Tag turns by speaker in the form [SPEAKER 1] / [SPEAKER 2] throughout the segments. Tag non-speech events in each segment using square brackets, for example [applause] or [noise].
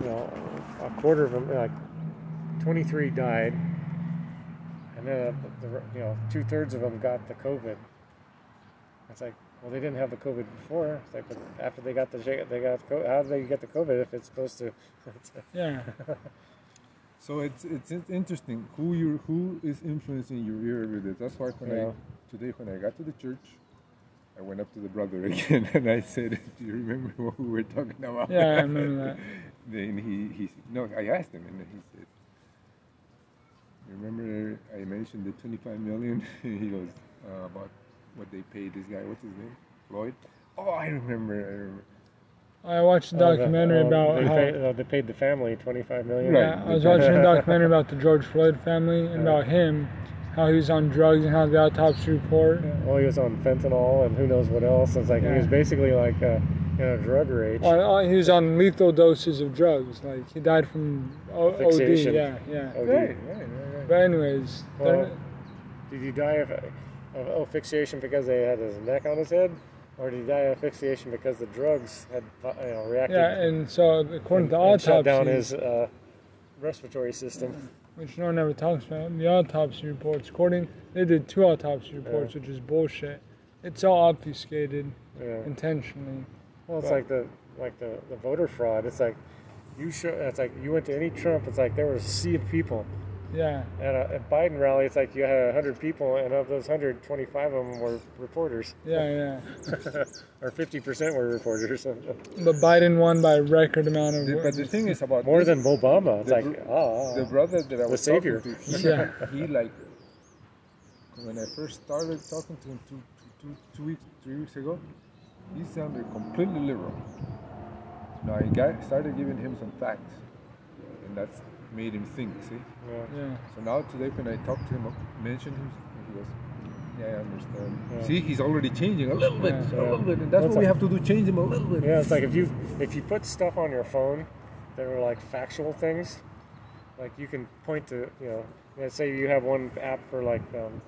[SPEAKER 1] you know, a quarter of them, like 23 died, and then uh, the, the, you know two thirds of them got the COVID. It's like, well, they didn't have the COVID before. It's like, but after they got the they got the, how did they get the COVID if it's supposed to? [laughs]
[SPEAKER 2] yeah.
[SPEAKER 3] So it's it's interesting who you who is influencing your ear with it. That's why when
[SPEAKER 1] Yeah.
[SPEAKER 3] I today when I got to the church, I went up to the brother [laughs] again and I said, "Do you remember what we were talking about?"
[SPEAKER 2] Yeah, I remember that. [laughs]
[SPEAKER 3] then he he no, I asked him and he said, "You "Remember I mentioned the 25 million? [laughs] he goes uh, about what they paid this guy. What's his name? Floyd. Oh, I remember. I remember.
[SPEAKER 2] I watched a
[SPEAKER 1] Oh, the-
[SPEAKER 2] documentary
[SPEAKER 1] oh,
[SPEAKER 2] about
[SPEAKER 1] they,
[SPEAKER 2] how.
[SPEAKER 1] paid, oh, they paid the family 25 million.
[SPEAKER 3] Right.
[SPEAKER 2] Yeah, I was watching a documentary about the George Floyd family and about him, how he was on drugs and how the autopsy report.
[SPEAKER 1] Well, he was on fentanyl and who knows what else. It's like he was basically like uh, in a drug rage.
[SPEAKER 2] On, on, he was on lethal doses of drugs. Like he died from o- OD. Yeah, yeah.
[SPEAKER 1] OD.
[SPEAKER 3] Right, right, right, right.
[SPEAKER 2] But anyways,
[SPEAKER 1] Well, Did he die of, of asphyxiation because they had his neck on his head, or did he die of asphyxiation because the drugs had you know, reacted
[SPEAKER 2] yeah, and so according
[SPEAKER 1] and,
[SPEAKER 2] to
[SPEAKER 1] and shut down his uh, respiratory system?
[SPEAKER 2] which no one ever talks about, the autopsy reports. According, they did two autopsy reports, which is bullshit. It's all obfuscated
[SPEAKER 1] Yeah.
[SPEAKER 2] intentionally.
[SPEAKER 1] Well, it's
[SPEAKER 2] But-
[SPEAKER 1] like the like the, the voter fraud. It's like you show. It's like you went to any Trump. It's like there was a sea of people.
[SPEAKER 2] Yeah,
[SPEAKER 1] At a at Biden rally, it's like you had hundred people, and of those hundred, twenty-five of them were reporters,
[SPEAKER 2] yeah, yeah. [laughs]
[SPEAKER 1] or fifty percent were reporters. [laughs]
[SPEAKER 2] But Biden won by a record amount of.
[SPEAKER 3] The- but the thing is about
[SPEAKER 1] More
[SPEAKER 3] this-
[SPEAKER 1] than Obama. It's
[SPEAKER 3] The
[SPEAKER 1] like
[SPEAKER 3] br-
[SPEAKER 1] ah,
[SPEAKER 3] the brother that I was
[SPEAKER 1] savior.
[SPEAKER 3] talking to, he,
[SPEAKER 2] Yeah.
[SPEAKER 3] he like when I first started talking to him two, two, two, two weeks, three weeks ago, he sounded completely liberal. Now I got, started giving him some facts, and that's made him think. See,
[SPEAKER 1] yeah.
[SPEAKER 2] Yeah.
[SPEAKER 3] so now today when I talked to him, mentioned him, he goes, "Yeah, I understand."
[SPEAKER 1] Yeah.
[SPEAKER 3] See, he's already changing a little bit,
[SPEAKER 2] Yeah.
[SPEAKER 3] a little bit, and that's
[SPEAKER 1] That's
[SPEAKER 3] what we have to do: change him a little bit.
[SPEAKER 1] Yeah, it's like if you if you put stuff on your phone that are like factual things, like you can point to you know, let's say you have one app for like um,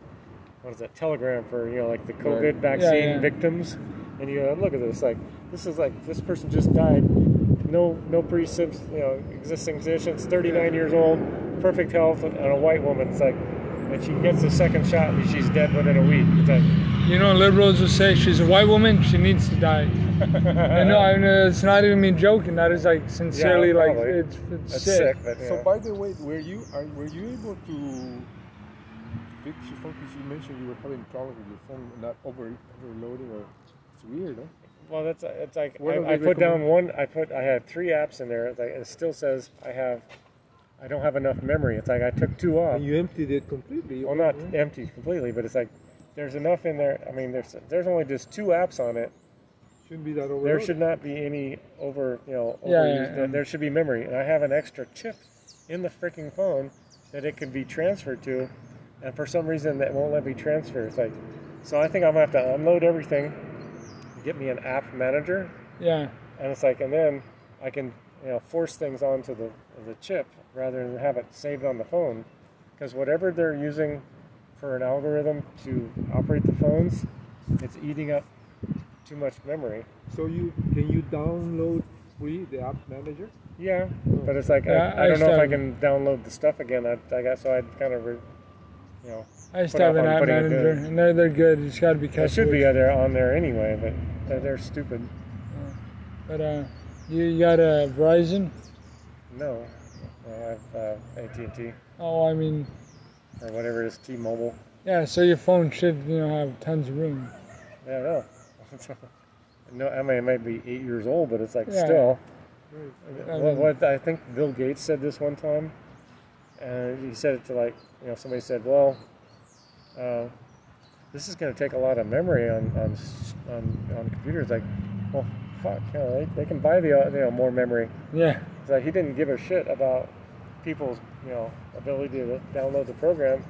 [SPEAKER 1] what is that Telegram for you know like the COVID
[SPEAKER 3] Right.
[SPEAKER 1] vaccine
[SPEAKER 2] Yeah, yeah.
[SPEAKER 1] victims, and you go look at this like this is like this person just died, no no pre you know existing conditions, 39 years old, perfect health, and a white woman. It's like. And she gets the second shot and she's dead within a week. It's like,
[SPEAKER 2] You know, liberals will say she's a white woman, she needs to die. [laughs] and no, I mean, it's not even me joking. That is like sincerely, like it's, it's
[SPEAKER 1] that's
[SPEAKER 2] sick.
[SPEAKER 1] sick. but,
[SPEAKER 3] So by the way, were you are, were you able to fix your phone? Because you mentioned you were having problems with your phone not over overloading or it's weird, huh?
[SPEAKER 1] Well, that's uh, it's like I, I
[SPEAKER 3] they
[SPEAKER 1] put down one. I put I had three apps in there. It's like, it still says I have, I don't have enough memory. It's like I took two off.
[SPEAKER 3] And you emptied it completely.
[SPEAKER 1] Well, not empty completely, but it's like there's enough in there. I mean, there's there's only just two apps on it.
[SPEAKER 3] Shouldn't be that overloaded.
[SPEAKER 1] There should not be any over you know
[SPEAKER 2] Yeah,
[SPEAKER 1] overuse.
[SPEAKER 2] yeah,
[SPEAKER 1] There-
[SPEAKER 2] yeah.
[SPEAKER 1] There should be memory, and I have an extra chip in the freaking phone that it can be transferred to, and for some reason that won't let me transfer. It's like, so I think I'm gonna have to unload everything, get me an app manager,
[SPEAKER 2] Yeah,
[SPEAKER 1] and it's like, and then I can, you know, force things onto the the chip rather than have it saved on the phone, because whatever they're using for an algorithm to operate the phones, it's eating up too much memory.
[SPEAKER 3] So you can you download free the app manager?
[SPEAKER 1] Yeah, but it's like
[SPEAKER 2] Yeah,
[SPEAKER 1] I, I
[SPEAKER 2] I
[SPEAKER 1] don't know if I can download the stuff again. I, I got so I kind of, re, you know,
[SPEAKER 2] I to have an app manager, and they're they're good. You just got to be
[SPEAKER 1] it should be uh, on there anyway, but they're, they're stupid.
[SPEAKER 2] But uh, you, you got a Verizon?
[SPEAKER 1] No, I have uh, AT and T
[SPEAKER 2] Oh, I mean,
[SPEAKER 1] or whatever it is, T-Mobile.
[SPEAKER 2] yeah. So your phone should you know have tons of room.
[SPEAKER 1] Yeah, I know. [laughs] no, I mean it might be eight years old, but it's like
[SPEAKER 2] Yeah.
[SPEAKER 1] still.
[SPEAKER 2] I
[SPEAKER 1] What, what I think Bill Gates said this one time, and he said it to like you know somebody said, well, uh, this is going to take a lot of memory on on on, on computers. Like, well, fuck, you know, they, they can buy the uh, you know more memory.
[SPEAKER 2] Yeah,
[SPEAKER 1] It's like he didn't give a shit about people's you know ability to download the program.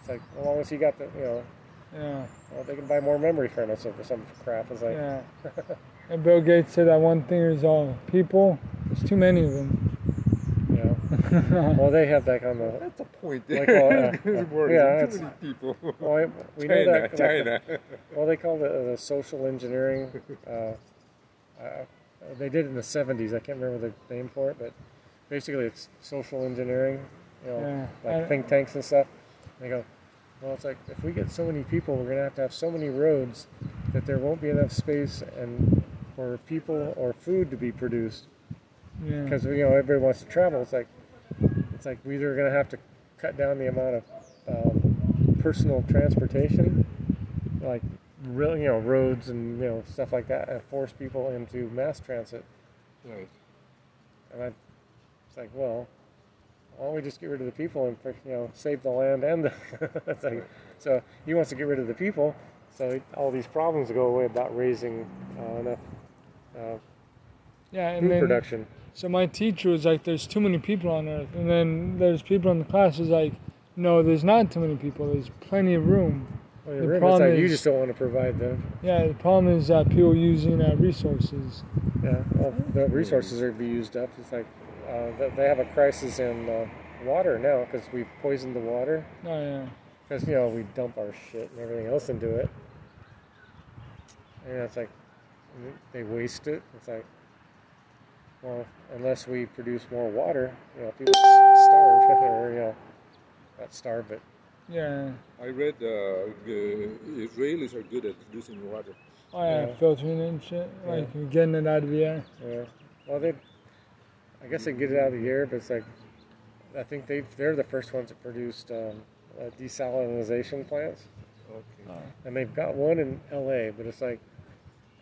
[SPEAKER 1] It's like as long as he got the you know
[SPEAKER 2] yeah,
[SPEAKER 1] well, they can buy more memory from us or some crap. It's like
[SPEAKER 2] yeah. And Bill Gates said that one thing is all people. There's too many of them.
[SPEAKER 1] You [laughs] know. Well, they have that on the
[SPEAKER 3] That's a point
[SPEAKER 1] Like,
[SPEAKER 3] there.
[SPEAKER 1] well, uh, [laughs]
[SPEAKER 3] Good
[SPEAKER 1] yeah,
[SPEAKER 3] Too many people.
[SPEAKER 1] Well, I- we know
[SPEAKER 3] China,
[SPEAKER 1] that.
[SPEAKER 3] China.
[SPEAKER 1] Well, they call it uh, the social engineering. Uh, uh, they did it in the 70s. I can't remember the name for it, but basically it's social engineering, you know,
[SPEAKER 2] Yeah.
[SPEAKER 1] like
[SPEAKER 2] I-
[SPEAKER 1] think tanks and stuff. They go, well, it's like if we get so many people, we're gonna have to have so many roads that there won't be enough space and for people or food to be produced
[SPEAKER 2] Yeah.
[SPEAKER 1] because you know everybody wants to travel. It's like it's like we're either gonna have to cut down the amount of um, personal transportation, like really you know roads and you know stuff like that, and force people into mass transit.
[SPEAKER 3] Right.
[SPEAKER 1] And I, it's like, well, why don't we just get rid of the people and you know save the land and the [laughs] it's like, so he wants to get rid of the people, so all these problems go away about raising uh, enough uh,
[SPEAKER 2] Yeah, and
[SPEAKER 1] food
[SPEAKER 2] then
[SPEAKER 1] production.
[SPEAKER 2] So my teacher was like, "There's too many people on Earth," and then there's people in the class who's like, "No, there's not too many people. There's plenty of room."
[SPEAKER 1] Well,
[SPEAKER 2] the
[SPEAKER 1] you're right, it's
[SPEAKER 2] problem
[SPEAKER 1] like you just don't want to provide them.
[SPEAKER 2] Yeah, the problem is that people using uh, resources.
[SPEAKER 1] Yeah, well, the resources are to be used up. It's like uh, they have a crisis in uh, water now because we've poisoned the water.
[SPEAKER 2] Oh yeah.
[SPEAKER 1] Because you know we dump our shit and everything else into it, and it's like they waste it. It's like, well, unless we produce more water, you know, people starve [laughs] or you know, not starve, but
[SPEAKER 2] Yeah.
[SPEAKER 3] I read uh, the Israelis are good at producing water.
[SPEAKER 2] Oh yeah,
[SPEAKER 1] Yeah.
[SPEAKER 2] filtering and shit.
[SPEAKER 1] Yeah.
[SPEAKER 2] Like getting it out of the air.
[SPEAKER 1] yeah. Well, they, I guess they get it out of the air, but it's like, I think they they're the first ones that produced um, uh, desalinization plants.
[SPEAKER 3] Okay.
[SPEAKER 1] and they've got one in LA, but it's like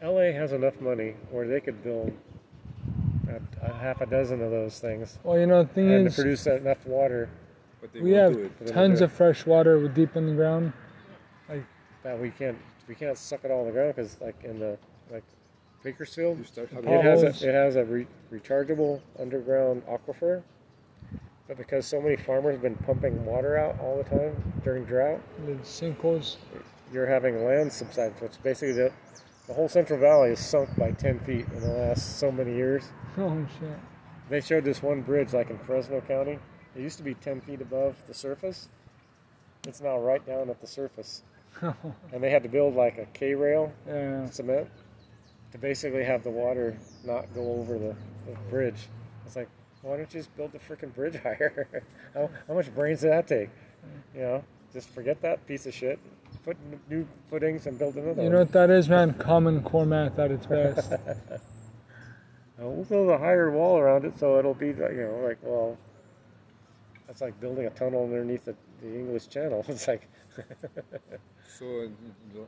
[SPEAKER 1] LA has enough money where they could build a, a half a dozen of those things
[SPEAKER 2] Well, you know the thing
[SPEAKER 1] and to
[SPEAKER 2] is,
[SPEAKER 1] produce enough water
[SPEAKER 3] But they
[SPEAKER 2] we
[SPEAKER 3] won't
[SPEAKER 2] have
[SPEAKER 3] do it.
[SPEAKER 2] Tons of fresh water deep in the ground.
[SPEAKER 1] that we can't we can't suck it all in the ground because like in the like Bakersfield,
[SPEAKER 3] You start having
[SPEAKER 1] it has a, it has a re, rechargeable underground aquifer, but because so many farmers have been pumping water out all the time during drought,
[SPEAKER 2] The sinkholes.
[SPEAKER 1] you're having land subsidence, which basically the the whole Central Valley is sunk by 10 feet in the last so many years.
[SPEAKER 2] Oh shit.
[SPEAKER 1] They showed this one bridge, like in Fresno County. It used to be 10 feet above the surface. It's now right down at the surface. [laughs] And they had to build like a K rail
[SPEAKER 2] yeah.
[SPEAKER 1] cement to basically have the water not go over the, the bridge. It's like, why don't you just build the freaking bridge [laughs] higher? how, how much brains did that take? You know, just forget that piece of shit. Put n- new footings and build another
[SPEAKER 2] You know
[SPEAKER 1] one.
[SPEAKER 2] what that is, man? Common core math at its best. [laughs]
[SPEAKER 1] Uh, we'll build a higher wall around it so it'll be, like, you know, like, well, that's like building a tunnel underneath the, the English Channel. [laughs] It's like,
[SPEAKER 3] So uh, the,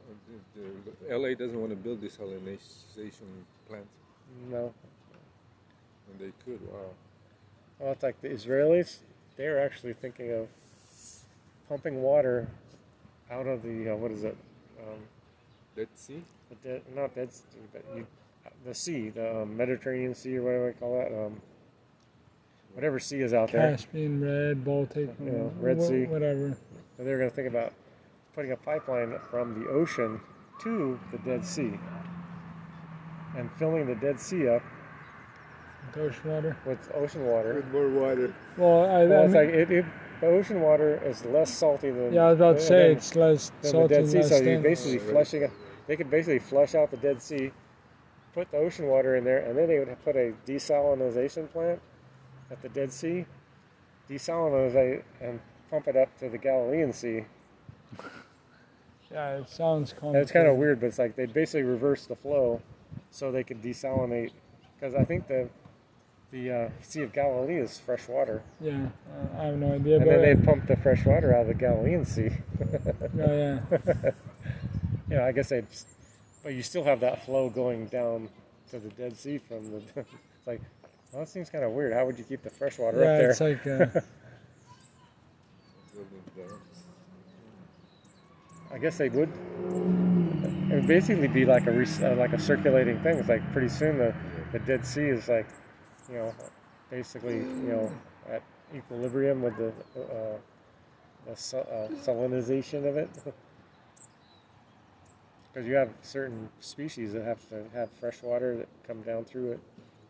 [SPEAKER 3] the, the LA doesn't want to build this desalination plant,
[SPEAKER 1] no.
[SPEAKER 3] and they could. Wow.
[SPEAKER 1] Well, it's like the Israelis, they're actually thinking of pumping water out of the, uh, what is it? Um,
[SPEAKER 3] Dead Sea.
[SPEAKER 1] the dead, not Dead Sea, but you, the sea, the um, Mediterranean Sea or whatever I call that. Um, whatever sea is out there.
[SPEAKER 2] Caspian, Red, Baltic,
[SPEAKER 1] Yeah,
[SPEAKER 2] uh,
[SPEAKER 1] Red
[SPEAKER 2] wha-
[SPEAKER 1] Sea.
[SPEAKER 2] whatever.
[SPEAKER 1] So they're going to think about putting a pipeline from the ocean to the Dead Sea and filling the Dead Sea up
[SPEAKER 2] Ocean water.
[SPEAKER 1] with ocean water.
[SPEAKER 3] With more water.
[SPEAKER 2] Well, I,
[SPEAKER 1] Well,
[SPEAKER 2] I
[SPEAKER 1] it's
[SPEAKER 2] mean-
[SPEAKER 1] like it, it, the ocean water is less salty than
[SPEAKER 2] yeah, I was about to say
[SPEAKER 1] than-
[SPEAKER 2] it's less
[SPEAKER 1] than the Dead Sea. So you're basically
[SPEAKER 3] Oh,
[SPEAKER 1] flushing. it- They could basically flush out the Dead Sea, put the ocean water in there, and then they would put a desalinization plant at the Dead Sea, desalinize and pump it up to the Galilean Sea.
[SPEAKER 2] Yeah, it sounds
[SPEAKER 1] And
[SPEAKER 2] complicated.
[SPEAKER 1] it's kind of weird, but it's like they basically reverse the flow, so they could desalinate. Because I think the the uh, Sea of Galilee is fresh water,
[SPEAKER 2] Yeah, uh, I have no idea,
[SPEAKER 1] and then they pump the fresh water out of the Galilean Sea. [laughs]
[SPEAKER 2] yeah, yeah. [laughs]
[SPEAKER 1] Yeah, I guess they, but you still have that flow going down to the Dead Sea from the. It's [laughs] like, well, that seems kind of weird. How would you keep the fresh water
[SPEAKER 2] yeah,
[SPEAKER 1] up there?
[SPEAKER 2] it's like uh,
[SPEAKER 1] I guess they would. It would basically be like a uh, like a circulating thing. It's like pretty soon the, the Dead Sea is like, you know, basically you know at equilibrium with the uh, the uh, salinization of it. [laughs] Because you have certain species that have to have fresh water that come down through it.